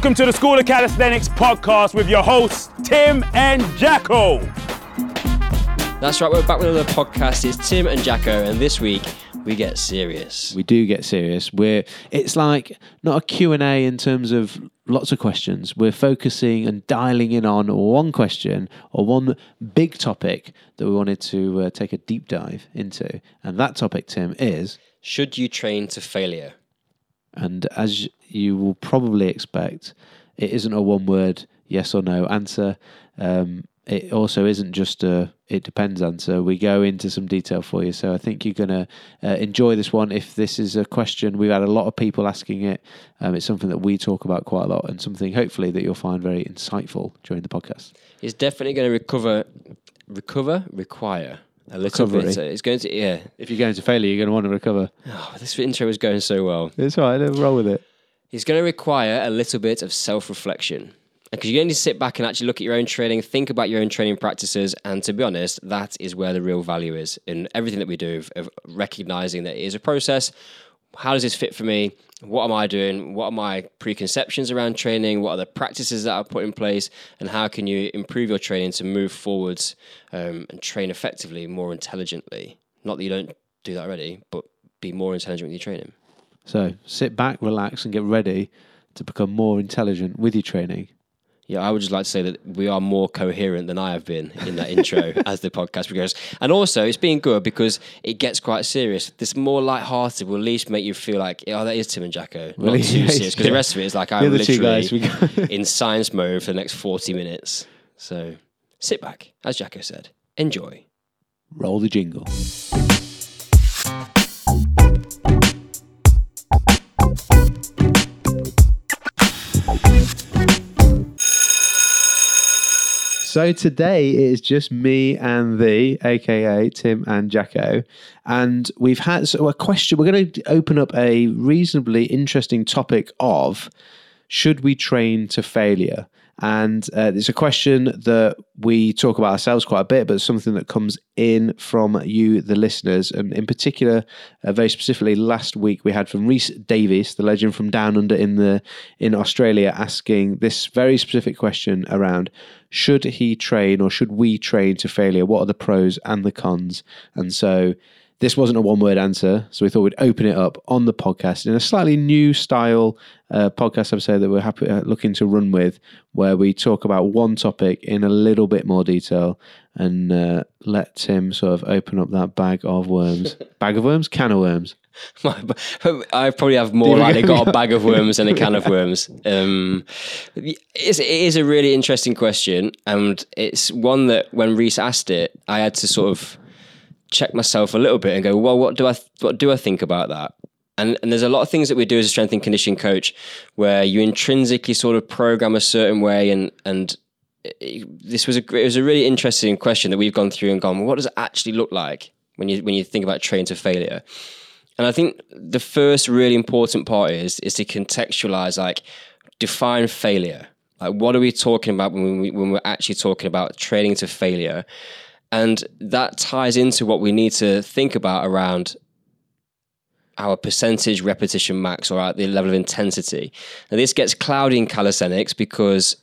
Welcome to the School of Calisthenics podcast with your hosts, Tim and Jacko. That's right, we're back with another podcast. It's Tim and Jacko, and this week we get serious. We do get serious. We're it's like not a Q&A in terms of lots of questions. We're focusing and dialing in on one question or one big topic that we wanted to uh, take a deep dive into. And that topic, Tim, is Should you train to failure? And as you will probably expect, it isn't a one word yes or no answer. Um, it also isn't just a it depends answer. We go into some detail for you. So I think you're going to uh, enjoy this one. If this is a question, we've had a lot of people asking it. Um, it's something that we talk about quite a lot and something hopefully that you'll find very insightful during the podcast. It's definitely going to recover, recover, require a little Recovery. bit. It's going to, yeah. If you're going to failure, you're going to want to recover. Oh, this intro is going so well. It's all right. Roll with it. It's going to require a little bit of self reflection. Because you're need to sit back and actually look at your own training, think about your own training practices, and to be honest, that is where the real value is in everything that we do of, of recognizing that it is a process. How does this fit for me? What am I doing? What are my preconceptions around training? What are the practices that I've put in place? And how can you improve your training to move forwards um, and train effectively, more intelligently? Not that you don't do that already, but be more intelligent with your training. So sit back, relax, and get ready to become more intelligent with your training. Yeah, I would just like to say that we are more coherent than I have been in that intro as the podcast progresses. And also, it's been good because it gets quite serious. This more light-hearted will at least make you feel like, oh, that is Tim and Jacko. Not Really? too serious. Because the rest of it is like I'm literally guys, in science mode for the next 40 minutes. So sit back, as Jacko said. Enjoy. Roll the jingle. So today it is just me and the, aka Tim and Jacko, and we've had so a question. We're going to open up a reasonably interesting topic of should we train to failure? And uh, it's a question that we talk about ourselves quite a bit, but something that comes in from you, the listeners. And in particular, uh, very specifically, last week we had from Reese Davies, the legend from Down Under in the in Australia, asking this very specific question around should he train or should we train to failure? What are the pros and the cons? And so this wasn't a one word answer, so we thought we'd open it up on the podcast in a slightly new style uh, podcast episode that we're happy uh, looking to run with, where we talk about one topic in a little bit more detail and uh, let Tim sort of open up that bag of worms. bag of worms? Can of worms. I probably have more likely got a bag of worms than a can of worms. Um, it's, it is a really interesting question, and it's one that when Reese asked it, I had to sort of check myself a little bit and go, well, what do I what do I think about that? And, and there's a lot of things that we do as a strength and conditioning coach where you intrinsically sort of program a certain way and and this was a it was a really interesting question that we've gone through and gone well, what does it actually look like when you when you think about train to failure? And I think the first really important part is is to contextualize like define failure. Like what are we talking about when we when we're actually talking about training to failure and that ties into what we need to think about around our percentage repetition max or at the level of intensity. Now, this gets cloudy in calisthenics because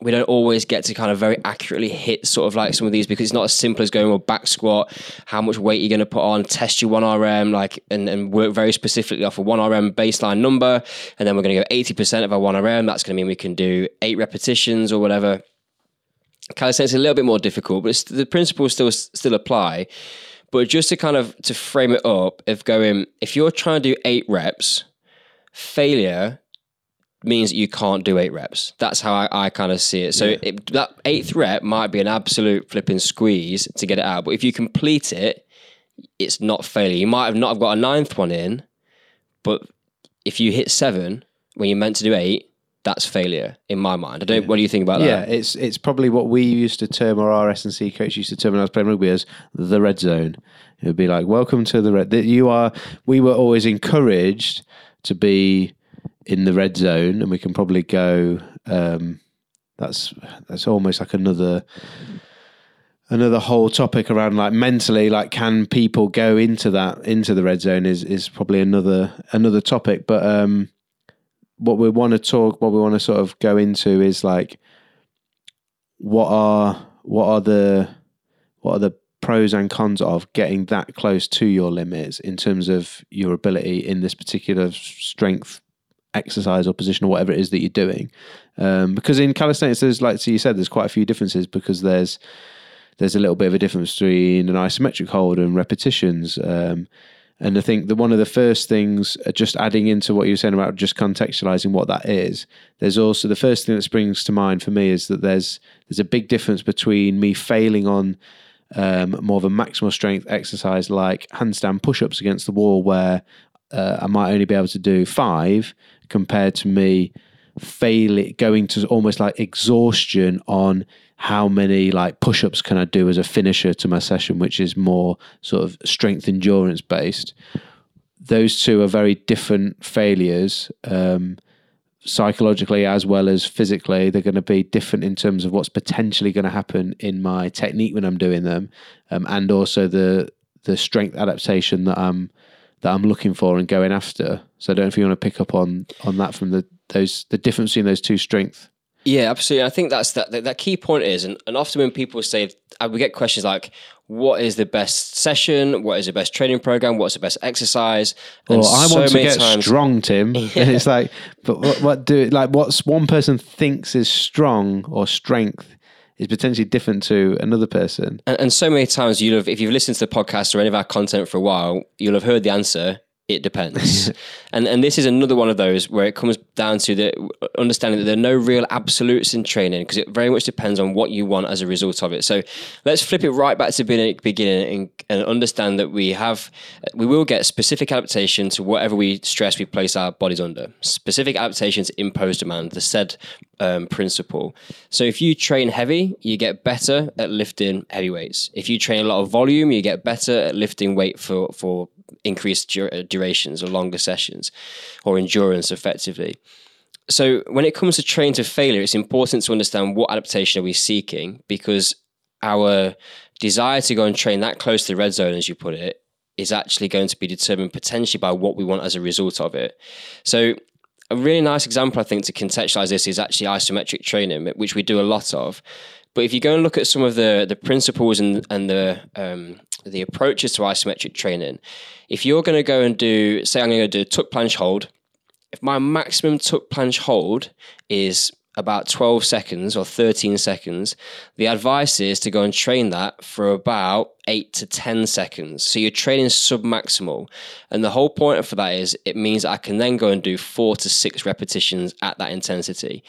we don't always get to kind of very accurately hit sort of like some of these because it's not as simple as going well back squat, how much weight you're going to put on, test your one RM, like and, and work very specifically off a one RM baseline number, and then we're going to go eighty percent of our one RM. That's going to mean we can do eight repetitions or whatever. Calisthenics is a little bit more difficult, but the principles still still apply. But just to kind of to frame it up, if going if you're trying to do eight reps, failure means that you can't do eight reps. That's how I, I kind of see it. So it, that eighth rep might be an absolute flipping squeeze to get it out, but if you complete it, it's not failure. You might have not have got a ninth one in, but if you hit seven when you're meant to do eight, that's failure in my mind. I don't. What do you think about Yeah, that? Yeah, it's it's probably what we used to term, or our S and C coach used to term when I was playing rugby as the red zone. It would be like, "Welcome to the red." That you are. We were always encouraged to be in the red zone, and we can probably go. Um, that's that's almost like another another whole topic around like mentally like can people go into that into the red zone is is probably another another topic but um what we want to talk, what we want to sort of go into is like, what are what are the what are the pros and cons of getting that close to your limits in terms of your ability in this particular strength exercise or position or whatever it is that you're doing. Um, because in calisthenics, there's like so you said, there's quite a few differences because there's there's a little bit of a difference between an isometric hold and repetitions. Um, and I think that one of the first things, uh, just adding into what you were saying about just contextualizing what that is, there's also the first thing that springs to mind for me is that there's there's a big difference between me failing on um, more of a maximal strength exercise like handstand push-ups against the wall, where uh, I might only be able to do five, compared to me failing going to almost like exhaustion on how many like push-ups can I do as a finisher to my session, which is more sort of strength endurance based. Those two are very different failures, um, psychologically as well as physically. They're going to be different in terms of what's potentially going to happen in my technique when I'm doing them, um, and also the the strength adaptation that I'm that I'm looking for and going after. So I don't know if you want to pick up on on that from the those the difference between those two strengths. Yeah, absolutely. I think that's that, that. That key point is, and, and often when people say, uh, we get questions like, "What is the best session? What is the best training program? What's the best exercise?" And well, I so want to get times, strong, Tim. Yeah. And it's like, but what, what do like what's one person thinks is strong or strength is potentially different to another person. And, and so many times you'll have, if you've listened to the podcast or any of our content for a while, you'll have heard the answer it depends. and and this is another one of those where it comes down to the understanding that there are no real absolutes in training because it very much depends on what you want as a result of it. So let's flip it right back to the beginning and, and understand that we have we will get specific adaptation to whatever we stress we place our bodies under. Specific adaptations impose demand, the SAID um, principle. So if you train heavy, you get better at lifting heavy weights. If you train a lot of volume, you get better at lifting weight for for increased uh, durations or longer sessions or endurance effectively. So when it comes to train to failure, it's important to understand what adaptation are we seeking because our desire to go and train that close to the red zone, as you put it, is actually going to be determined potentially by what we want as a result of it. So a really nice example, I think, to contextualize this is actually isometric training, which we do a lot of. But if you go and look at some of the the principles and and the um, the approaches to isometric training, if you're going to go and do, say, I'm going to do a tuck planche hold, if my maximum tuck planche hold is about 12 seconds or 13 seconds, the advice is to go and train that for about 8 to 10 seconds. So you're training sub maximal. And the whole point for that is it means I can then go and do 4 to 6 repetitions at that intensity.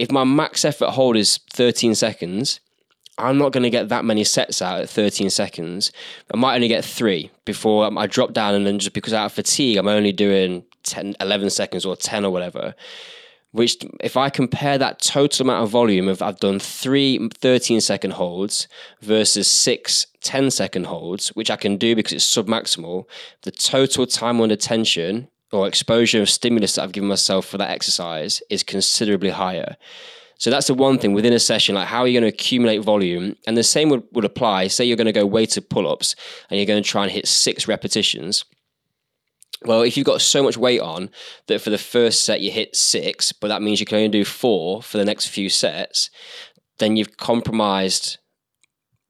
If my max effort hold is 13 seconds, I'm not going to get that many sets out at 13 seconds. I might only get three before I drop down, and then just because out of fatigue, I'm only doing 10, 11 seconds or 10 or whatever. Which, if I compare that total amount of volume of I've done three 13 second holds versus six 10 second holds, which I can do because it's submaximal, the total time under tension or exposure of stimulus that I've given myself for that exercise is considerably higher. So that's the one thing within a session, like how are you going to accumulate volume? And the same would, would apply. Say you're going to go weighted pull ups and you're going to try and hit six repetitions. Well, if you've got so much weight on that for the first set you hit six, but that means you can only do four for the next few sets, then you've compromised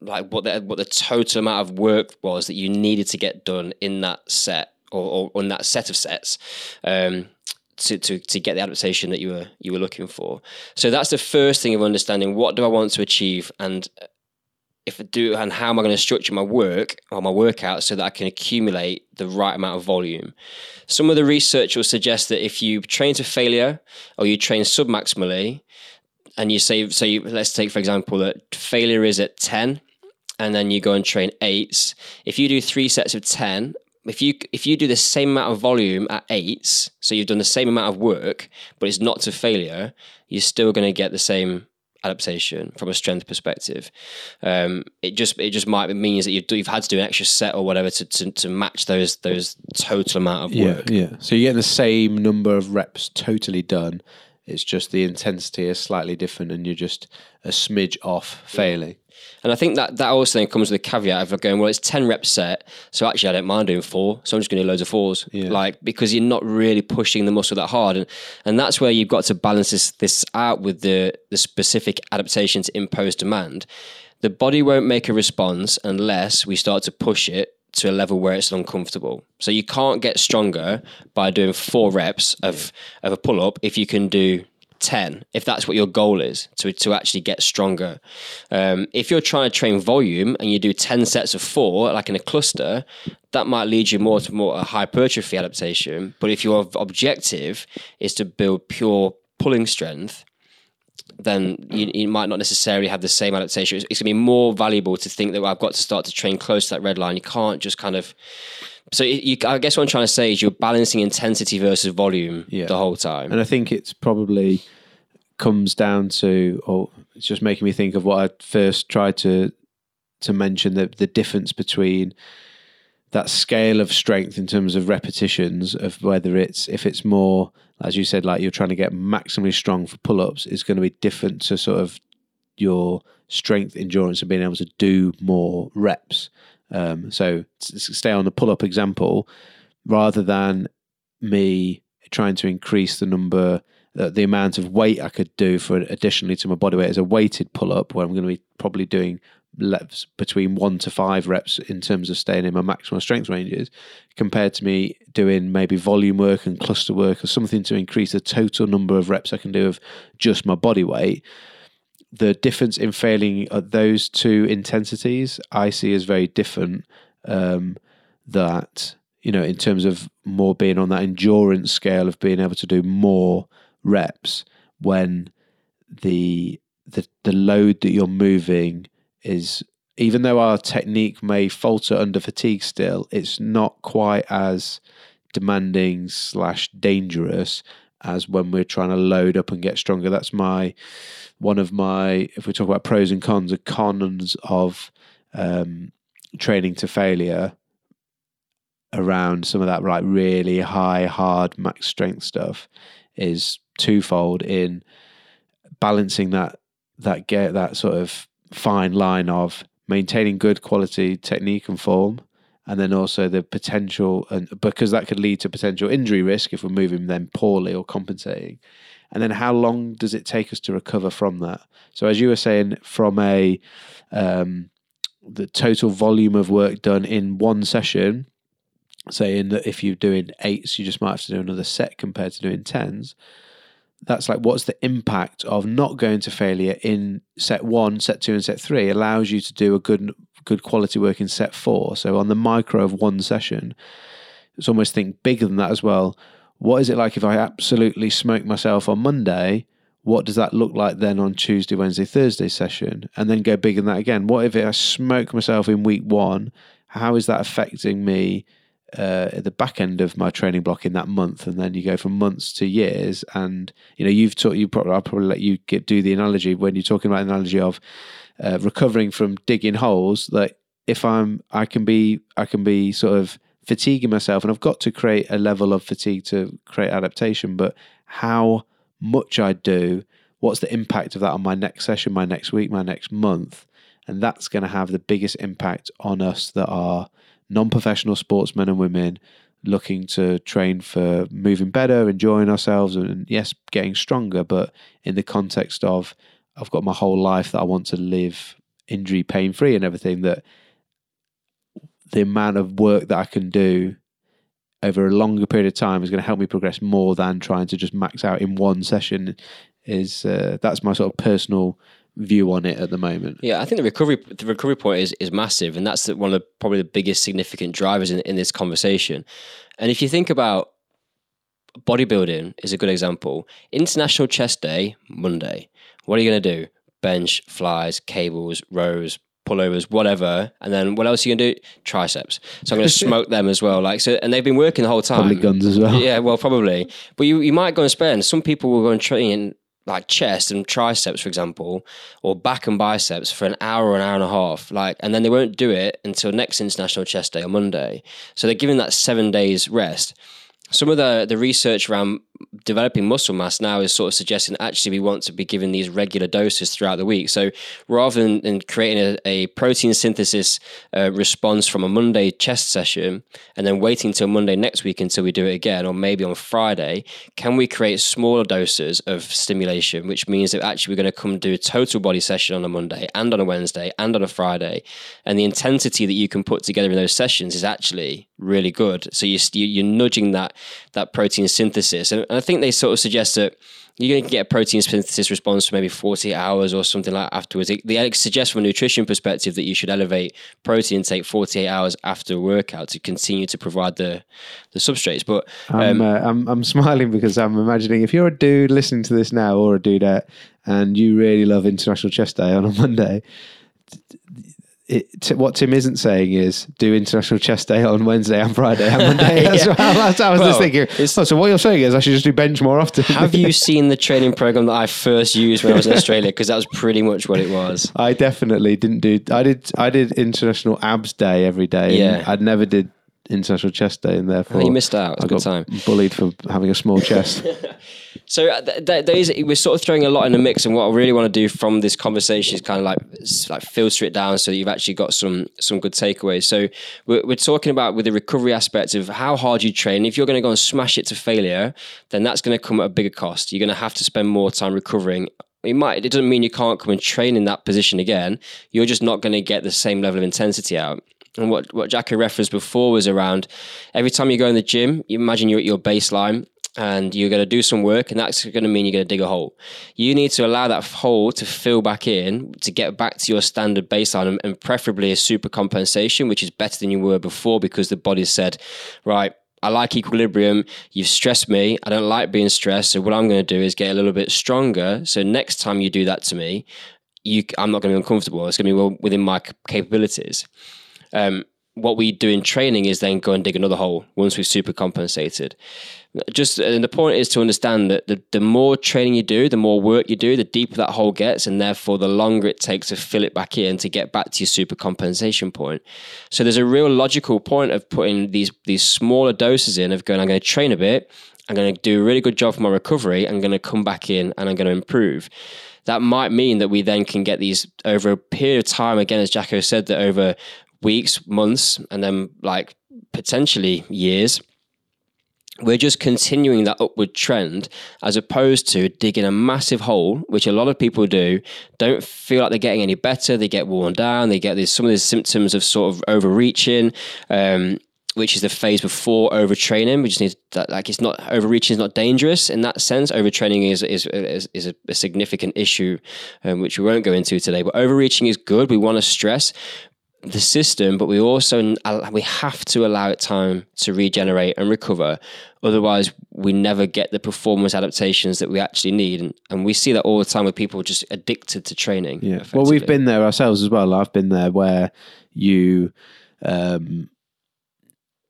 like what the what the total amount of work was that you needed to get done in that set or, or in that set of sets. Um, to, to, to get the adaptation that you were you were looking for. So that's the first thing of understanding what do I want to achieve and uh, if I do and how am I going to structure my work or my workout so that I can accumulate the right amount of volume. Some of the research will suggest that if you train to failure or you train submaximally and you say so you, let's take for example that failure is at 10 and then you go and train eights. If you do three sets of 10 if you if you do the same amount of volume at eights, so you've done the same amount of work, but it's not to failure, you're still going to get the same adaptation from a strength perspective. Um, it just it just might means that you've, you've had to do an extra set or whatever to, to, to match those those total amount of work. Yeah, yeah. So you're getting the same number of reps totally done. It's just the intensity is slightly different, and you're just a smidge off failing. And I think that that also then comes with a caveat of going, well, it's 10 reps set. So actually, I don't mind doing four. So I'm just going to do loads of fours. Yeah. Like, because you're not really pushing the muscle that hard. And, and that's where you've got to balance this, this out with the, the specific adaptation to impose demand. The body won't make a response unless we start to push it to a level where it's uncomfortable. So you can't get stronger by doing four reps of, of a pull up if you can do 10 if that's what your goal is to, to actually get stronger. Um, if you're trying to train volume and you do 10 sets of four like in a cluster that might lead you more to more a hypertrophy adaptation. But if your objective is to build pure pulling strength then you, you might not necessarily have the same adaptation. It's, it's going to be more valuable to think that well, i've got to start to train close to that red line. You can't just kind of so you, I guess what I'm trying to say is you're balancing intensity versus volume Yeah. the whole time. And I think it's probably comes down to, or it's just making me think of what I first tried to to mention the the difference between that scale of strength in terms of repetitions of whether it's if it's more as you said like you're trying to get maximally strong for pull-ups is going to be different to sort of your strength endurance and being able to do more reps um, so stay on the pull-up example. Rather than me trying to increase the number the, the amount of weight I could do for additionally to my body weight as a weighted pull up where I'm going to be probably doing reps between one to five reps in terms of staying in my maximum strength ranges compared to me doing maybe volume work and cluster work or something to increase the total number of reps I can do of just my body weight the difference in failing at those two intensities I see as very different. Um, that you know, in terms of more being on that endurance scale of being able to do more reps when the the the load that you're moving is even though our technique may falter under fatigue still, it's not quite as demanding slash dangerous as when we're trying to load up and get stronger. That's my one of my if we talk about pros and cons, the cons of um, training to failure around some of that like really high hard max strength stuff is twofold in balancing that that get that sort of fine line of maintaining good quality technique and form and then also the potential and because that could lead to potential injury risk if we're moving them poorly or compensating. And then how long does it take us to recover from that? So as you were saying from a um, the total volume of work done in one session saying that if you're doing eights you just might have to do another set compared to doing tens that's like what's the impact of not going to failure in set one, set two, and set three? Allows you to do a good good quality work in set four. So on the micro of one session, it's almost think bigger than that as well. What is it like if I absolutely smoke myself on Monday? What does that look like then on Tuesday, Wednesday, Thursday session? And then go bigger than that again. What if I smoke myself in week one? How is that affecting me uh, at the back end of my training block in that month, and then you go from months to years. And you know, you've taught you probably I'll probably let you get do the analogy when you're talking about the analogy of uh, recovering from digging holes. That if I'm, I can be, I can be sort of fatiguing myself, and I've got to create a level of fatigue to create adaptation. But how much I do, what's the impact of that on my next session, my next week, my next month? And that's going to have the biggest impact on us that are non professional sportsmen and women looking to train for moving better, enjoying ourselves, and yes, getting stronger, but in the context of I've got my whole life that I want to live injury pain free and everything, that the amount of work that I can do over a longer period of time is going to help me progress more than trying to just max out in one session is uh, that's my sort of personal view on it at the moment. Yeah, I think the recovery the recovery point is is massive, and that's one of the, probably the biggest significant drivers in, in this conversation. And if you think about bodybuilding, is a good example. International Chest Day Monday. What are you going to do? Bench, flies, cables, rows, pullovers, whatever. And then what else are you going to do? Triceps. So I'm going to smoke them as well. Like so, and they've been working the whole time. Probably guns as well. Yeah, well, probably. But you, you might go and spend. Some people will go and train like chest and triceps, for example, or back and biceps for an hour or an hour and a half. Like, and then they won't do it until next International Chest Day on Monday. So they're giving that seven days rest. Some of the the research around developing muscle mass now is sort of suggesting actually we want to be given these regular doses throughout the week. So rather than, than creating a, a, protein synthesis uh, response from a Monday chest session and then waiting till Monday next week until we do it again, or maybe on Friday, can we create smaller doses of stimulation, which means that actually we're going to come do a total body session on a Monday and on a Wednesday and on a Friday, and the intensity that you can put together in those sessions is actually really good. So you, you're nudging that that protein synthesis, and I think they sort of suggest that you're going to get a protein synthesis response for maybe 40 hours or something like afterwards. They suggest from a nutrition perspective that you should elevate protein intake 48 hours after a workout to continue to provide the the substrates. But um, I'm, uh, I'm, I'm smiling because I'm imagining if you're a dude listening to this now or a dudette and you really love International Chest Day on a Monday, it, t- what Tim isn't saying is do International Chest Day on Wednesday and Friday and Monday as well. That's I was well, just thinking. Oh, so what you're saying is I should just do bench more often. have you seen the training program that I first used when I was in Australia? Because that was pretty much what it was. I definitely didn't do. I did. I did International Abs Day every day. Yeah, I'd never did International Chest Day, and therefore oh, you missed out. It was I a good time. Bullied for having a small chest. So uh, th- th- we're sort of throwing a lot in the mix, and what I really want to do from this conversation is kind of like like filter it down so that you've actually got some some good takeaways. So we're, we're talking about with the recovery aspect of how hard you train. If you're going to go and smash it to failure, then that's going to come at a bigger cost. You're going to have to spend more time recovering it might it doesn't mean you can't come and train in that position again you're just not going to get the same level of intensity out and what what Jacko referenced before was around every time you go in the gym you imagine you're at your baseline and you're going to do some work, and that's going to mean you're going to dig a hole. You need to allow that hole to fill back in to get back to your standard baseline, and, preferably a super compensation, which is better than you were before because the body said, right. I like equilibrium. You've stressed me. I don't like being stressed. So what I'm going to do is get a little bit stronger. So next time you do that to me, you, I'm not going to be uncomfortable. It's going to be well within my capabilities. Um, what we do in training is then go and dig another hole once we've super compensated just and the point is to understand that the, the more training you do the more work you do the deeper that hole gets and therefore the longer it takes to fill it back in to get back to your super compensation point. So there's a real logical point of putting these these smaller doses in of going i'm going to train a bit i'm going to do a really good job for my recovery i'm going to come back in and i'm going to improve. That might mean that we then can get these over a period of time again as jacko said that over weeks months and then like potentially years we're just continuing that upward trend as opposed to digging a massive hole, which a lot of people do, don't feel like they're getting any better. They get worn down. They get some of these symptoms of sort of overreaching, um, which is the phase before overtraining. We just need that, like, it's not overreaching is not dangerous in that sense. Overtraining is, is, is, is a, a, significant issue, um, which we won't go into today, but overreaching is good. We want to stress, the system, but we also we have to allow it time to regenerate and recover. Otherwise, we never get the performance adaptations that we actually need, and, and we see that all the time with people just addicted to training. Yeah, well, we've been there ourselves as well. I've been there where you um,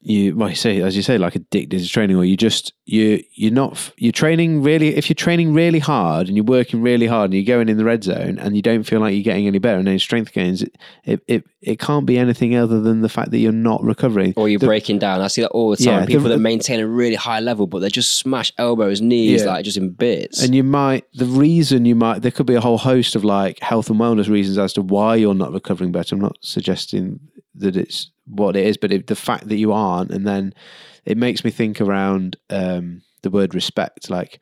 you might say as you say like addicted to training or you just you you're not you're training really if you're training really hard and you're working really hard and you're going in the red zone and you don't feel like you're getting any better and any strength gains it it, it, it can't be anything other than the fact that you're not recovering. Or you're the, breaking down. I see that all the time. Yeah, people the, that maintain a really high level but they just smash elbows knees yeah. like just in bits. And you might the reason you might there could be a whole host of like health and wellness reasons as to why you're not recovering better. I'm not suggesting that it's what it is, but the fact that you aren't, and then it makes me think around um, the word respect. Like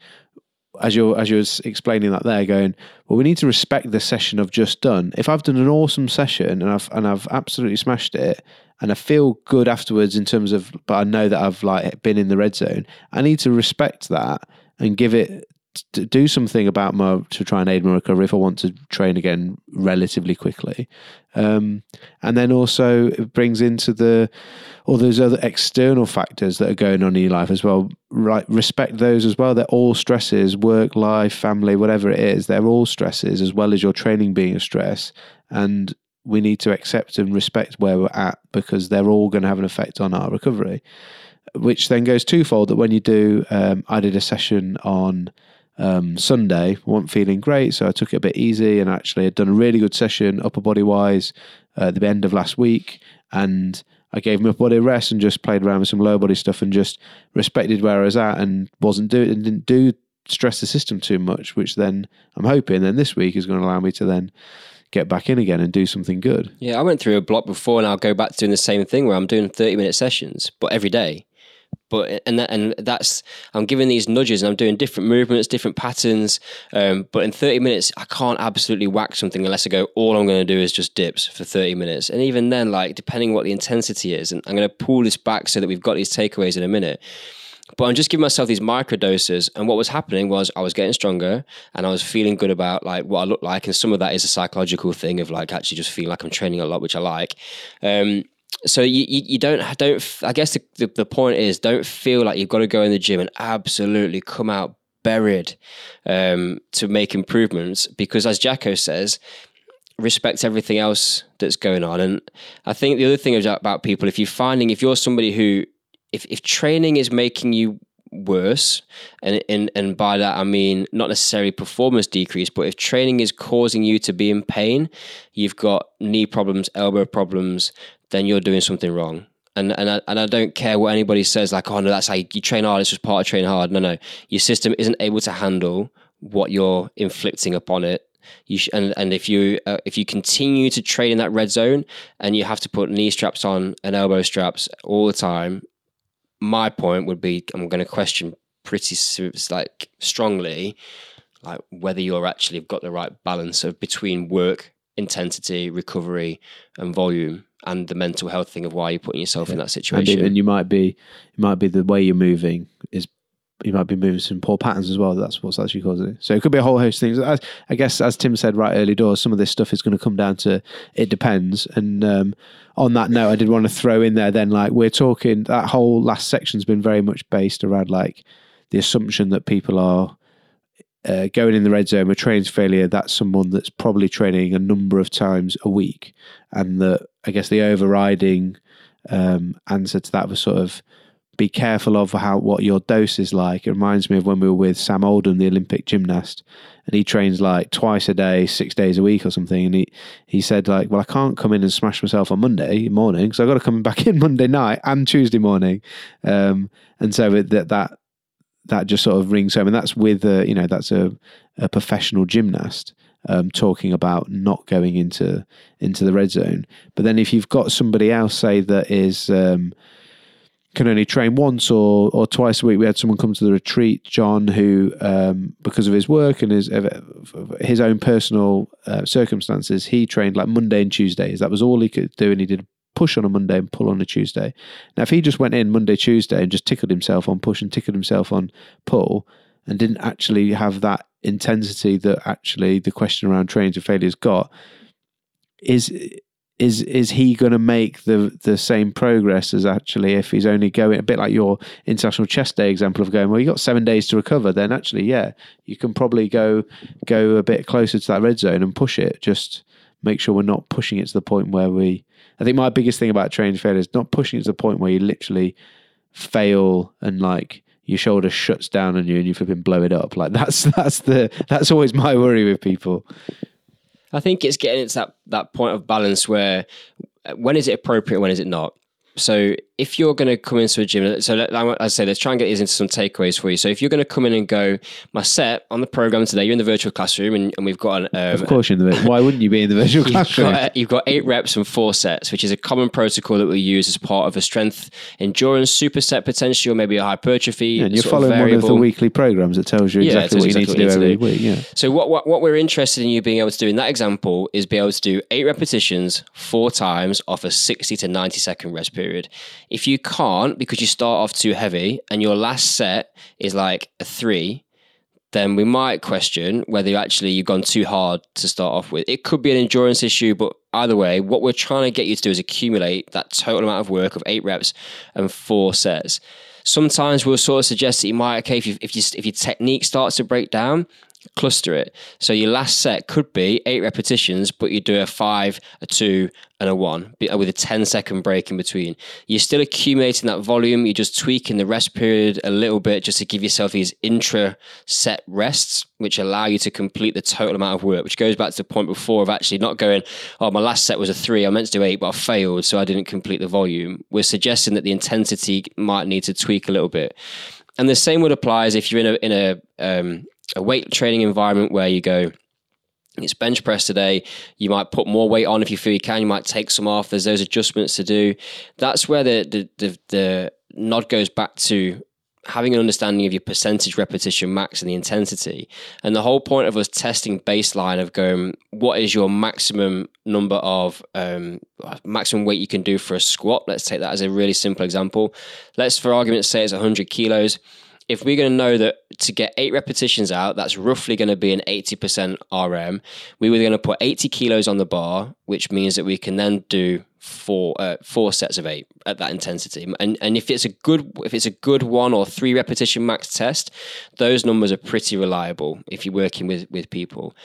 as you're as you're explaining that there, going, well, we need to respect the session I've just done. If I've done an awesome session and I've and I've absolutely smashed it, and I feel good afterwards in terms of, but I know that I've like been in the red zone. I need to respect that and give it to do something about my to try and aid my recovery if I want to train again relatively quickly. Um, and then also it brings into the all those other external factors that are going on in your life as well. Right, respect those as well. They're all stresses, work, life, family, whatever it is. They're all stresses as well as your training being a stress. And we need to accept and respect where we're at because they're all going to have an effect on our recovery. Which then goes twofold. That when you do, um, I did a session on um, Sunday, wasn't feeling great, so I took it a bit easy and actually had done a really good session upper body wise uh, at the end of last week, and I gave my upper body rest and just played around with some lower body stuff and just respected where I was at and wasn't doing and didn't do stress the system too much, which then I'm hoping then this week is going to allow me to then get back in again and do something good. Yeah, I went through a block before and I'll go back to doing the same thing where I'm doing 30 minute sessions, but every day. But and that, and that's I'm giving these nudges and I'm doing different movements, different patterns. Um, but in 30 minutes, I can't absolutely whack something unless I go. All I'm going to do is just dips for 30 minutes, and even then, like depending what the intensity is, and I'm going to pull this back so that we've got these takeaways in a minute. But I'm just giving myself these micro doses. And what was happening was I was getting stronger and I was feeling good about like what I look like. And some of that is a psychological thing of like actually just feeling like I'm training a lot, which I like. Um, so you, you, you don't don't I guess the, the, the point is don't feel like you've got to go in the gym and absolutely come out buried um, to make improvements because as Jacko says respect everything else that's going on. And I think the other thing about people if you're finding if you're somebody who if, if training is making you worse and, and and by that I mean not necessarily performance decrease but if training is causing you to be in pain you've got knee problems elbow problems then you're doing something wrong. And and I, and I don't care what anybody says like oh no that's how you, you train hard it's just part of training hard. No no. Your system isn't able to handle what you're inflicting upon it. You sh- and and if you uh, if you continue to train in that red zone and you have to put knee straps on and elbow straps all the time my point would be I'm going to question pretty like strongly like whether you're actually got the right balance of between work intensity recovery and volume and the mental health thing of why you're putting yourself yeah. in that situation and, and you might be it might be the way you're moving is you might be moving some poor patterns as well. That's what's actually causing it. So it could be a whole host of things. As, I guess, as Tim said right early doors, some of this stuff is going to come down to it depends. And um, on that note, I did want to throw in there then, like we're talking that whole last section's been very much based around like the assumption that people are uh, going in the red zone with trains failure. That's someone that's probably training a number of times a week, and that I guess the overriding um, answer to that was sort of be careful of how what your dose is like. It reminds me of when we were with Sam Oldham, the Olympic gymnast, and he trains like twice a day, six days a week or something. And he, he said like, well, I can't come in and smash myself on Monday morning, so I've got to come back in Monday night and Tuesday morning. Um, and so that that that just sort of rings home, and that's with a, you know that's a, a professional gymnast. Um, talking about not going into into the red zone, but then if you've got somebody else, say that is um, can only train once or, or twice a week. We had someone come to the retreat, John, who, um, because of his work and his his own personal uh, circumstances, he trained like Monday and Tuesdays. That was all he could do, and he did push on a Monday and pull on a Tuesday. Now, if he just went in Monday, Tuesday, and just tickled himself on push and tickled himself on pull, and didn't actually have that intensity that actually the question around trains and failures got, is is is he going to make the the same progress as actually if he's only going a bit like your international chest day example of going well you got seven days to recover then actually yeah you can probably go go a bit closer to that red zone and push it. Just make sure we're not pushing it to the point where we I think my biggest thing about training failure is not pushing it to the point where you literally fail and like your shoulder shuts down on you and you flipping blow it up like that's that's the that's always my worry with people I think it's getting to that that point of balance where when is it appropriate, when is it not? So if you're going to come into a gym, so let, I say let's try and get these into some takeaways for you. So if you're going to come in and go, my set on the program today, you're in the virtual classroom, and, and we've got an. Um, of course, you're in the. Virtual. Why wouldn't you be in the virtual you've classroom? Got, you've got eight reps and four sets, which is a common protocol that we use as part of a strength endurance superset potential, maybe a hypertrophy. Yeah, and you're following of one of the weekly programs that tells you exactly yeah, what exactly you need to do every week. Yeah. So what, what what we're interested in you being able to do in that example is be able to do eight repetitions four times off a sixty to ninety second rest period. If you can't because you start off too heavy and your last set is like a three, then we might question whether actually you've gone too hard to start off with. It could be an endurance issue, but either way, what we're trying to get you to do is accumulate that total amount of work of eight reps and four sets. Sometimes we'll sort of suggest that you might, okay, if, you, if, you, if your technique starts to break down, cluster it. So your last set could be eight repetitions, but you do a five, a two, and a one uh, with a 10 second break in between. You're still accumulating that volume. You're just tweaking the rest period a little bit just to give yourself these intra set rests, which allow you to complete the total amount of work, which goes back to the point before of actually not going, oh, my last set was a three. I meant to do eight, but I failed. So I didn't complete the volume. We're suggesting that the intensity might need to tweak a little bit. And the same would apply as if you're in a, in a, um, a weight training environment where you go, it's bench press today. You might put more weight on if you feel you can. You might take some off. There's those adjustments to do. That's where the the the, the nod goes back to having an understanding of your percentage repetition max and the intensity. And the whole point of us testing baseline of going, what is your maximum number of um, maximum weight you can do for a squat? Let's take that as a really simple example. Let's, for argument's sake, it's 100 kilos if we're going to know that to get eight repetitions out, that's roughly going to be an 80% RM, we were going to put 80 kilos on the bar, which means that we can then do four uh, four sets of eight at that intensity. And and if it's a good if it's a good one or three repetition max test, those numbers are pretty reliable if you're working with with people.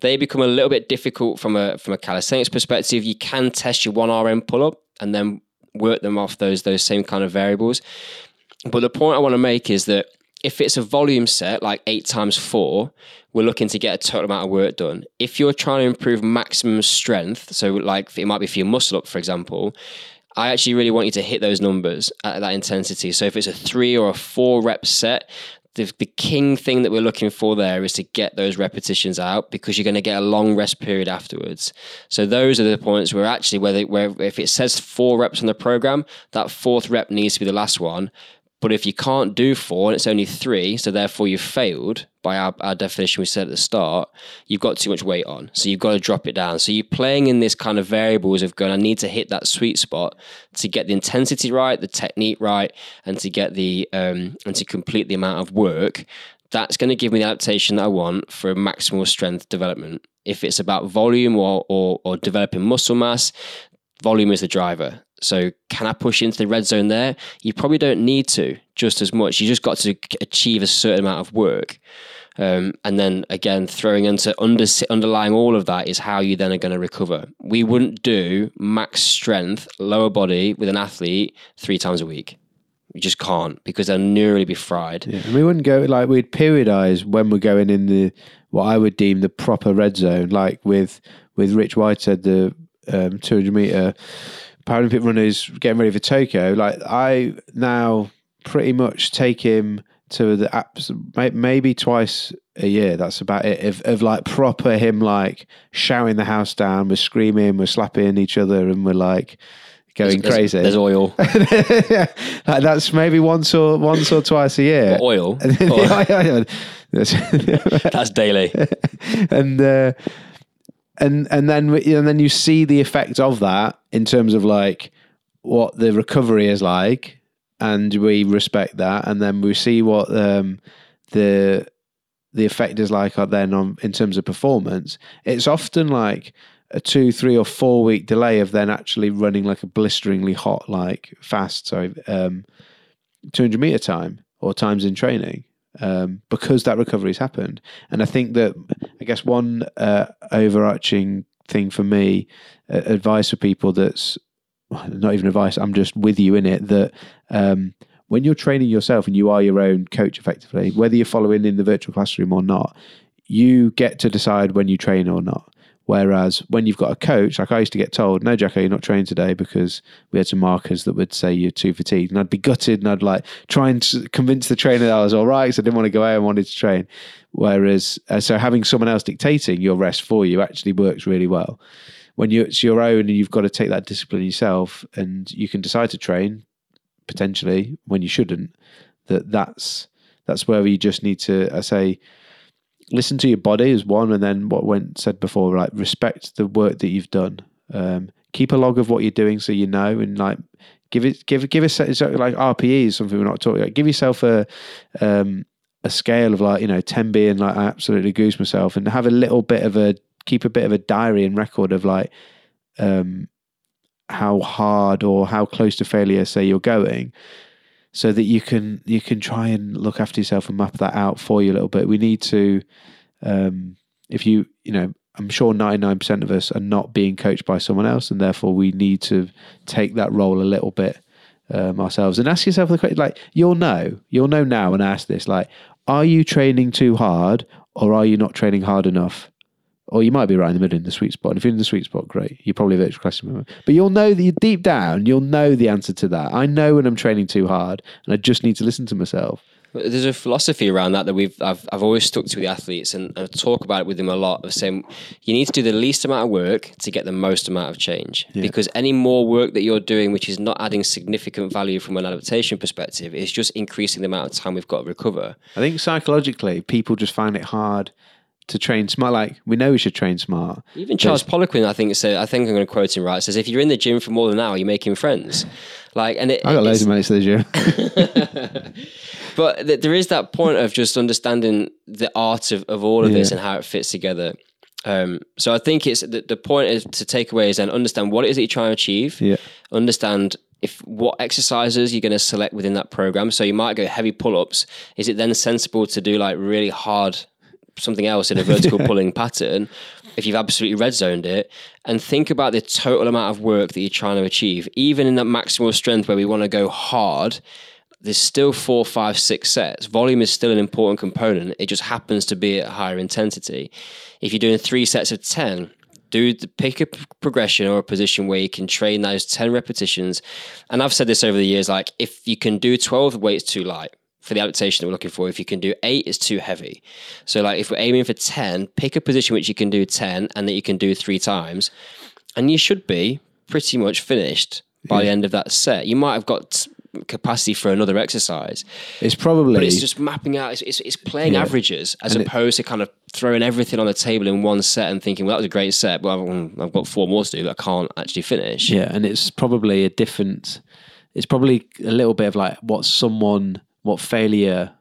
They become a little bit difficult from a from a calisthenics perspective. You can test your one RM pull up and then work them off those those same kind of variables. But the point I want to make is that if it's a volume set, like eight times four, we're looking to get a total amount of work done. If you're trying to improve maximum strength, so like it might be for your muscle up, for example, I actually really want you to hit those numbers at that intensity. So if it's a three or a four rep set, the, the king thing that we're looking for there is to get those repetitions out because you're going to get a long rest period afterwards. So those are the points where actually where if it says four reps on the program, that fourth rep needs to be the last one but if you can't do four and it's only three, so therefore you've failed by our, our, definition we said at the start, you've got too much weight on. So you've got to drop it down. So you're playing in this kind of variables of going, I need to hit that sweet spot to get the intensity right, the technique right, and to get the um, and to complete the amount of work. That's going to give me the adaptation that I want for maximal strength development. If it's about volume or, or, or developing muscle mass, volume is the driver. So can I push into the red zone there? You probably don't need to just as much. You just got to achieve a certain amount of work. Um, and then again, throwing into under, underlying all of that is how you then are going to recover. We wouldn't do max strength lower body with an athlete three times a week. You just can't because they'll nearly be fried. Yeah, and we wouldn't go like we'd periodize when we're going in the what I would deem the proper red zone, like with with Rich Whitehead, the um, 200 meter Paralympic runners getting ready for Tokyo, like I now pretty much take him to the apps maybe twice a year. That's about it. Of, of like proper him like shouting the house down, we're screaming, we're slapping each other, and we're like going there's, crazy. There's, oil. like that's maybe once or once or twice a year. What, oil. that's daily. and uh, and and then and then you see the effect of that in terms of like what the recovery is like, and we respect that, and then we see what um, the the effect is like then on in terms of performance. It's often like a two, three, or four week delay of then actually running like a blisteringly hot, like fast, sorry, um, 200 meter time or times in training um, because that recovery has happened. And I think that I guess one uh, overarching thing for me, uh, advice for people that's not even advice. I'm just with you in it that. Um, when you're training yourself and you are your own coach effectively, whether you're following in the virtual classroom or not, you get to decide when you train or not. Whereas when you've got a coach, like I used to get told, no, Jacko, you're not training today because we had some markers that would say you're too fatigued. And I'd be gutted and I'd like try and convince the trainer that I was all right because I didn't want to go out and wanted to train. Whereas, uh, so having someone else dictating your rest for you actually works really well. When you, it's your own and you've got to take that discipline yourself and you can decide to train potentially when you shouldn't, that that's, that's where you just need to, I say, listen to your body is one, and then what went said before, like respect the work that you've done. Um, keep a log of what you're doing so you know, and like give it, give give us like RPE is something we're not talking about. Give yourself a um, a scale of like you know ten being like I absolutely goose myself, and have a little bit of a keep a bit of a diary and record of like um, how hard or how close to failure say you're going so that you can you can try and look after yourself and map that out for you a little bit. We need to um, if you you know I'm sure 99% of us are not being coached by someone else, and therefore we need to take that role a little bit um, ourselves and ask yourself the question like, you'll know, you'll know now and ask this like, are you training too hard or are you not training hard enough? Or you might be right in the middle in the sweet spot. And if you're in the sweet spot, great. You're probably a virtual classroom. But you'll know that you deep down, you'll know the answer to that. I know when I'm training too hard and I just need to listen to myself. There's a philosophy around that that we've I've, I've always stuck to with the athletes and I talk about it with them a lot of saying you need to do the least amount of work to get the most amount of change because any more work that you're doing which is not adding significant value from an adaptation perspective is just increasing the amount of time we've got to recover. I think psychologically, people just find it hard to train smart. Like we know we should train smart. Even Charles Poliquin, I think said, I think I'm going to quote him right. Says if you're in the gym for more than an hour, you're making friends. Like, and it, I got loads of to the gym. but th- there is that point of just understanding the art of, of all of this and how it fits together. Um, so I think it's the, the point is to take away is then understand what it is that you're trying to achieve. Yeah. Understand if what exercises you're going to select within that program. So you might go heavy pull-ups. Is it then sensible to do like really hard something else in a vertical pulling pattern? If you've absolutely red zoned it, and think about the total amount of work that you're trying to achieve, even in that maximal strength where we want to go hard there's still four, five, six sets. Volume is still an important component. It just happens to be at higher intensity. If you're doing three sets of 10, do the, pick a progression or a position where you can train those 10 repetitions. And I've said this over the years like, if you can do 12, the weight's too light for the adaptation that we're looking for. If you can do eight, it's too heavy. So, like, if we're aiming for 10, pick a position which you can do 10 and that you can do three times, and you should be pretty much finished by the end of that set. You might have got capacity for another exercise, It's probably but it's just mapping out. It's, it's, it's playing averages as opposed to kind of throwing everything on the table in one set and thinking, "Well, that was a great set, but I've, mm, I've got four more to do that I can't actually finish." Yeah, and it's probably a different. It's probably a little bit of like what someone, what failure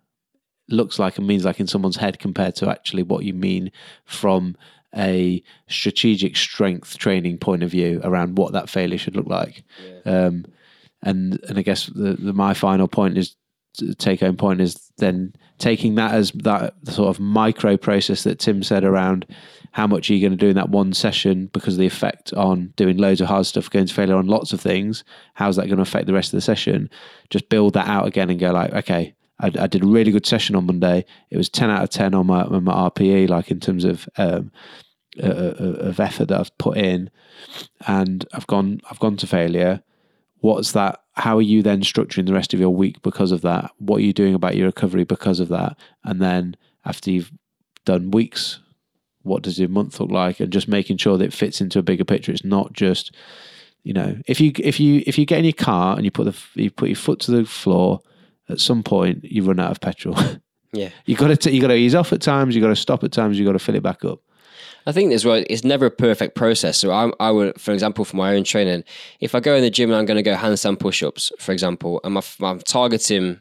looks like and means like in someone's head compared to actually what you mean from a strategic strength training point of view around what that failure should look like. Um, and and I guess the, the my final point is take home point is then taking that as that sort of micro process that Tim said around how much are you going to do in that one session because of the effect on doing loads of hard stuff going to failure on lots of things how's that going to affect the rest of the session? Just build that out again and go like okay I, I did a really good session on Monday. It was 10 out of 10 on my, on my RPE like in terms of um, uh, uh, of effort that I've put in and I've gone I've gone to failure. What's that how are you then structuring the rest of your week because of that? What are you doing about your recovery because of that? And then after you've done weeks what does your month look like? And just making sure that it fits into a bigger picture. It's not just you know if you if you if you get in your car and you put the you put your foot to the floor at some point you run out of petrol. Yeah. you got to you got to ease off at times you got to stop at times you got to fill it back up I think as well, it's never a perfect process. So I, I would, for example, for my own training, if I go in the gym and I'm going to go handstand push-ups, for example, and I'm targeting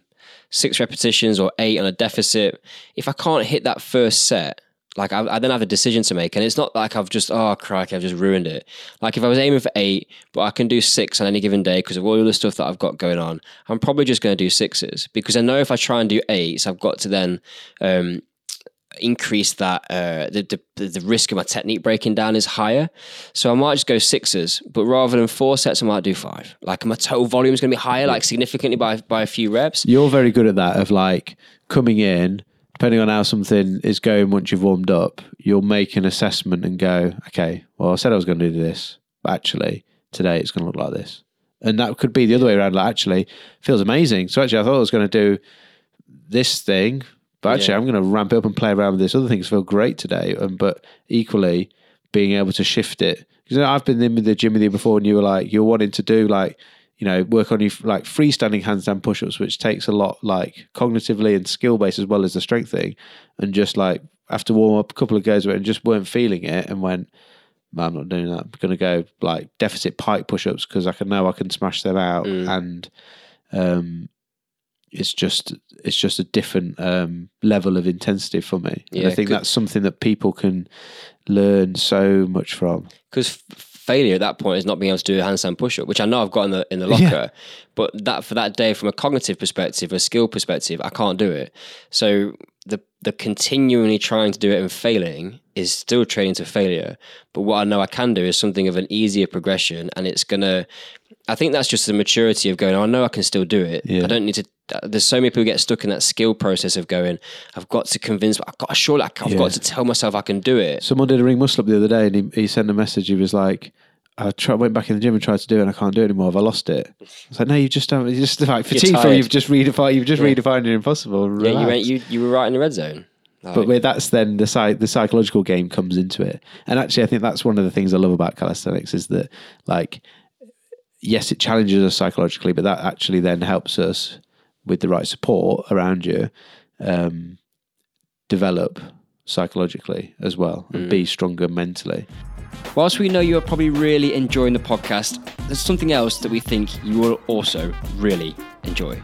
six repetitions or eight on a deficit, if I can't hit that first set, like I, I then have a decision to make, and it's not like I've just oh crikey, I've just ruined it. Like if I was aiming for eight, but I can do six on any given day because of all the stuff that I've got going on, I'm probably just going to do sixes because I know if I try and do eights, I've got to then um, increase that uh, the, the the risk of my technique breaking down is higher. So I might just go sixes, but rather than four sets, I might do five. Like my total volume is going to be higher, like significantly by by a few reps. You're very good at that of like coming in, depending on how something is going once you've warmed up, you'll make an assessment and go, okay, well, I said I was going to do this, but actually today it's going to look like this. And that could be the other way around. Like, actually, feels amazing. So actually, I thought I was going to do this thing, but actually, Yeah. I'm going to ramp it up and play around with this other things. Feel great today. Um, but equally, being able to shift it because I've been in the gym with you before, and you were like, you're wanting to do like you know, work on your like freestanding handstand push-ups, which takes a lot like cognitively and skill based as well as the strength thing. And just like after warm up a couple of goes of it and just weren't feeling it and went, "Man, I'm not doing that. I'm gonna go like deficit pike push-ups because I can know I can smash them out and um it's just it's just a different um, level of intensity for me. and I think that's something that people can learn so much from. because failure at that point is not being able to do a handstand push-up, which I know I've got in the in the locker. But that for that day, from a cognitive perspective, a skill perspective, I can't do it. So the the continually trying to do it and failing is still training to failure. But what I know I can do is something of an easier progression, and it's gonna. I think that's just the maturity of going. Oh, I know I can still do it. Yeah. I don't need to. Uh, there's so many people get stuck in that skill process of going. I've got to convince. I've got. to show Surely, I've Yeah. got to tell myself I can do it. Someone did a ring muscle up the other day, and he, he sent a message. He was like, "I tried, went back in the gym and tried to do it, and I can't do it anymore. Have I lost it?" I was like, "No, you just don't. You just like fatigue. You've just redefined. You've just Yeah. redefined your impossible. Yeah, you went. You you were right in the red zone. Like, But where that's then the psych, the psychological game comes into it, and actually, I think that's one of the things I love about calisthenics is that, like, yes, it challenges us psychologically, but that actually then helps us with the right support around you, um, develop psychologically as well and be stronger mentally. Whilst we know you are probably really enjoying the podcast, there's something else that we think you will also really enjoy.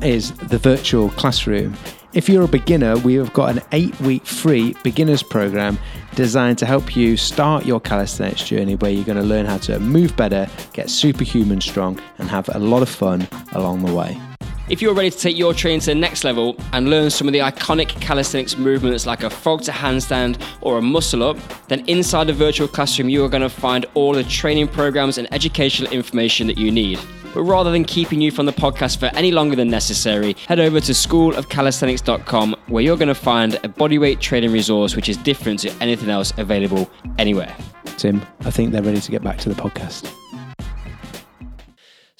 Is the virtual classroom. If you're a beginner, we have got an eight week free beginners program designed to help you start your calisthenics journey where you're going to learn how to move better, get superhuman strong, and have a lot of fun along the way. If you're ready to take your training to the next level and learn some of the iconic calisthenics movements like a frog to handstand or a muscle up, then inside the virtual classroom you are going to find all the training programs and educational information that you need. But rather than keeping you from the podcast for any longer than necessary, head over to schoolofcalisthenics.com where you're going to find a bodyweight training resource which is different to anything else available anywhere. Tim, I think they're ready to get back to the podcast.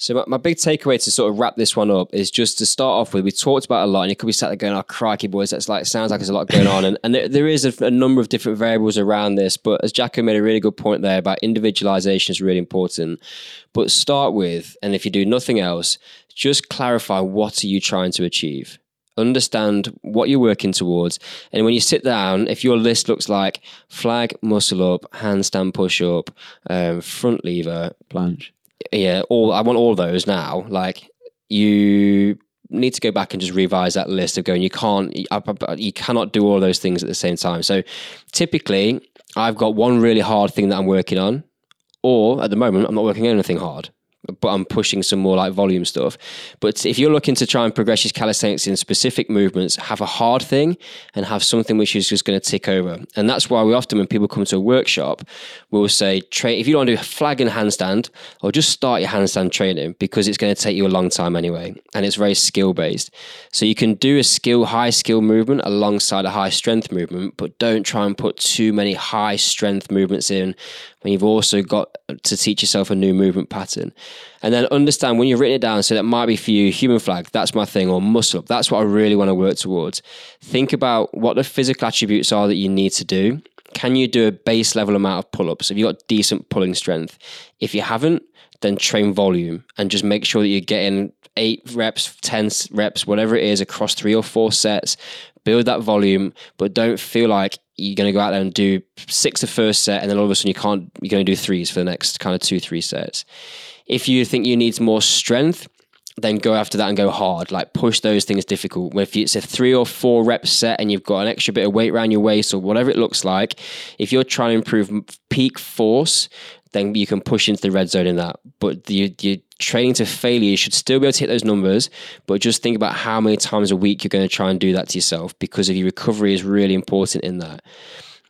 So my, my big takeaway to sort of wrap this one up is just to start off with, we talked about a lot, and you could be sat there going, "Oh, crikey, boys, that's like sounds like there's a lot going on," and and there, is a, a number of different variables around this. But as Jacko made a really good point there about individualization is really important. But start with, and if you do nothing else, just clarify what are you trying to achieve. Understand what you're working towards, and when you sit down, if your list looks like flag, muscle up, handstand push up, um, front lever, planche. Yeah, all I want all those now. Like you need to go back and just revise that list of going. You can't, you- cannot do all those things at the same time. So typically, I've got one really hard thing that I'm working on, or at the moment, I'm not working on anything hard. But I'm pushing some more like volume stuff. But if you're looking to try and progress your calisthenics in specific movements, have a hard thing and have something which is just going to tick over. And that's why we often, when people come to a workshop, we'll say, if you don't want to do flag and handstand, or just start your handstand training because it's going to take you a long time anyway. And it's very skill based. So you can do a skill, high skill movement alongside a high strength movement, but don't try and put too many high strength movements in when you've also got to teach yourself a new movement pattern. And then understand when you've written it down, so that might be for you human flag, that's my thing, or muscle up, that's what I really want to work towards. Think about what the physical attributes are that you need to do. Can you do a base level amount of pull ups? Have you got decent pulling strength? If you haven't, then train volume and just make sure that you're getting eight reps, 10 reps, whatever it is, across three or four sets. Build that volume, but don't feel like you're going to go out there and do six the first set and then all of a sudden you can't, you're going to do threes for the next kind of two, three sets. If you think you need more strength, then go after that and go hard. Like push those things difficult. If it's a three or four rep set and you've got an extra bit of weight around your waist or whatever it looks like, if you're trying to improve peak force, then you can push into the red zone in that. But you're training to failure, you should still be able to hit those numbers, but just think about how many times a week you're going to try and do that to yourself because of your recovery is really important in that.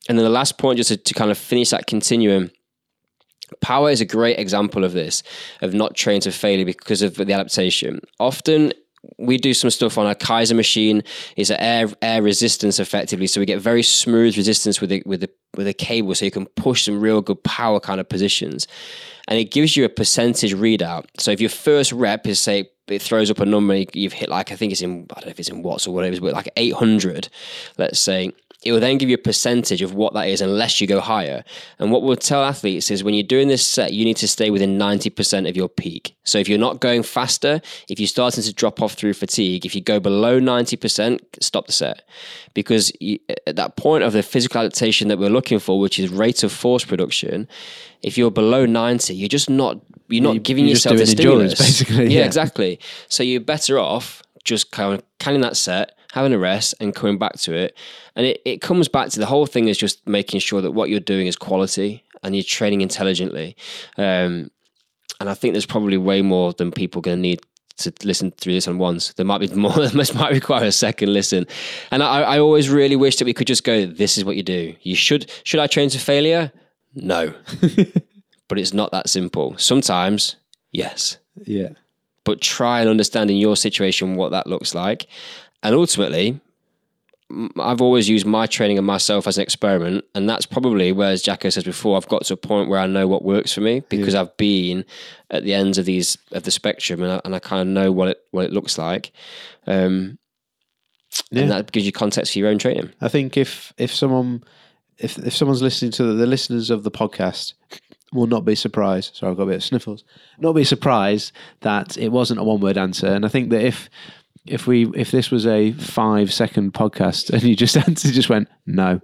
And then the last point, just to, to kind of finish that continuum, Power is a great example of this, of not training to failure because of the adaptation. Often we do some stuff on a Keiser machine. It's an air air resistance effectively, so we get very smooth resistance with the with the with a cable, so you can push some real good power kind of positions, and it gives you a percentage readout. So if your first rep is say it throws up a number you've hit like I think it's in I don't know if it's in watts or whatever, but like 800, let's say it will then give you a percentage of what that is unless you go higher. And what we'll tell athletes is when you're doing this set, you need to stay within 90% of your peak. So if you're not going faster, if you're starting to drop off through fatigue, if you go below 90%, stop the set. Because you, at that point of the physical adaptation that we're looking for, which is rate of force production, if you're below 90, you're just not you're not You- giving you're yourself the stimulus. basically, Yeah, yeah. exactly. So you're better off just kind of canning that set, having a rest, and coming back to it. And it, it comes back to the whole thing is just making sure that what you're doing is quality and you're training intelligently. Um, and I think there's probably way more than people going to need to listen through this on once. There might be more. This might require a second listen. And I, I always really wish that we could just go. This is what you do. You should. Should I train to failure? No. but it's not that simple. Sometimes, yes. Yeah. But try and understand in your situation what that looks like. And ultimately, I've always used my training and myself as an experiment. And that's probably where, as Jacko says before, I've got to a point where I know what works for me because I've been at the ends of these of the spectrum and I, and I kind of know what it what it looks like. Um, Yeah. And that gives you context for your own training. I think if if someone if if someone's listening to the, the listeners of the podcast will not be surprised. Sorry, I've got a bit of sniffles. Not be surprised that it wasn't a one word answer. And I think that if if we if this was a five second podcast and you just answered just went no,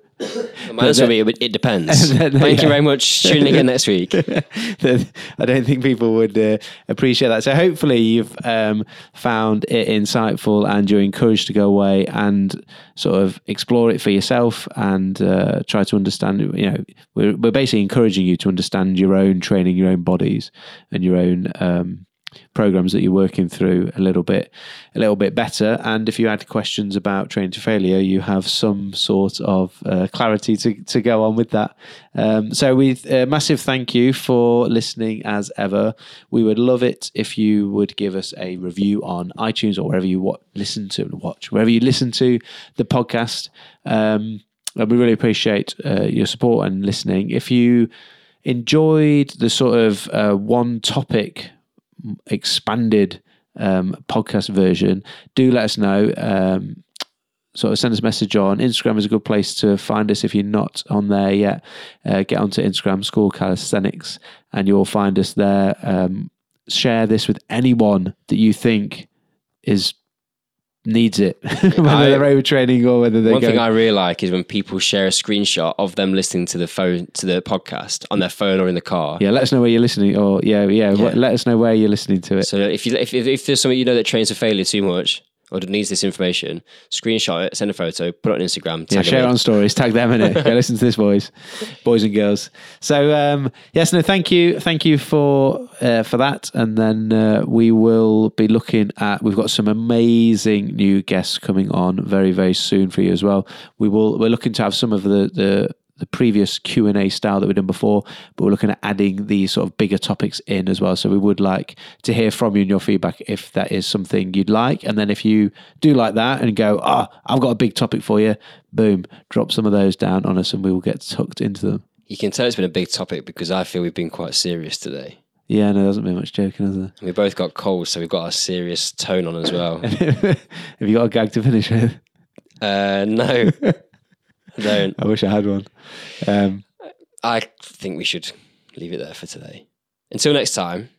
My answer would be, it depends. Thank Yeah. you very much. Tune in again next week. I don't think people would uh, appreciate that. So hopefully you've um, found it insightful and you're encouraged to go away and sort of explore it for yourself and uh, try to understand. You know, we're, we're basically encouraging you to understand your own training, your own bodies, and your own. Um, programs that you're working through a little bit a little bit better. And if you had questions about training to failure you have some sort of uh, clarity to, to go on with that. Um, so we uh, massive thank you for listening as ever. We would love it if you would give us a review on itunes or wherever you listen to watch wherever you listen to the podcast. Um, and we really appreciate uh, your support and listening. If you enjoyed the sort of uh, one topic expanded um, podcast version, do let us know. Um, sort of send us a message on Instagram is a good place to find us if you're not on there yet. Uh, get onto Instagram, School Calisthenics, and you'll find us there. Um, share this with anyone that you think is needs it, whether I- they're overtraining or whether they're One going. thing I really like is when people share a screenshot of them listening to the phone to the podcast on their phone or in the car. yeah, let us know where you're listening, or yeah, yeah, Yeah. let us know where you're listening to it. So if you if, if, if there's something you know that trains for failure too much or that needs this information, screenshot it, send a photo, put it on Instagram, Yeah, share it on stories, tag them in it. Go listen to this, boys, boys and girls. So um, yes, no, thank you, thank you for uh, for that. And then uh, we will be looking at. We've got some amazing new guests coming on very very soon for you as well. We will. We're looking to have some of the the. The previous Q and A style that we've done before, but we're looking at adding these sort of bigger topics in as well. So we would like to hear from you and your feedback if that is something you'd like. And then if you do like that and go, oh, I've got a big topic for you, boom, drop some of those down on us and we will get tucked into them. You can tell it's been a big topic because I feel we've been quite serious today. Yeah, no, there hasn't been much joking, has there? And we both got cold, so we've got a serious tone on as well. Have you got a gag to finish with? uh, no, don't. I wish I had one. Um, I think we should leave it there for today. Until next time.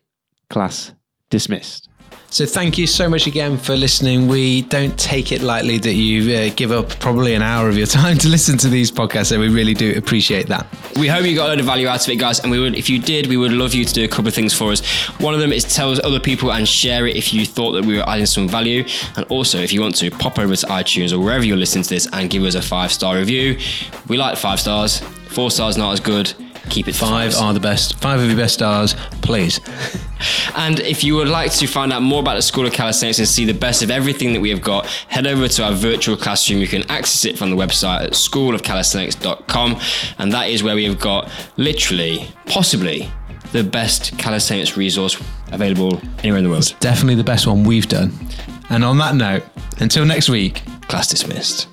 class dismissed. So thank you so much again for listening. We don't take it lightly that you uh, give up probably an hour of your time to listen to these podcasts, so we really do appreciate that. We hope you got a lot of value out of it, guys. And we would, if you did, we would love you to do a couple of things for us. One of them is tell other people and share it if you thought that we were adding some value. And also, if you want to, pop over to iTunes or wherever you're listening to this and give us a five star review. We like five stars. Four stars not as good. Keep it five, Five are the best. Five of your best stars, please. And if you would like to find out more about the School of Calisthenics and see the best of everything that we have got, head over to our virtual classroom. You can access it from the website at schoolofcalisthenics.com. And that is where we have got literally, possibly, the best calisthenics resource available anywhere in the world. Definitely the best one we've done. And on that note, until next week, Class dismissed.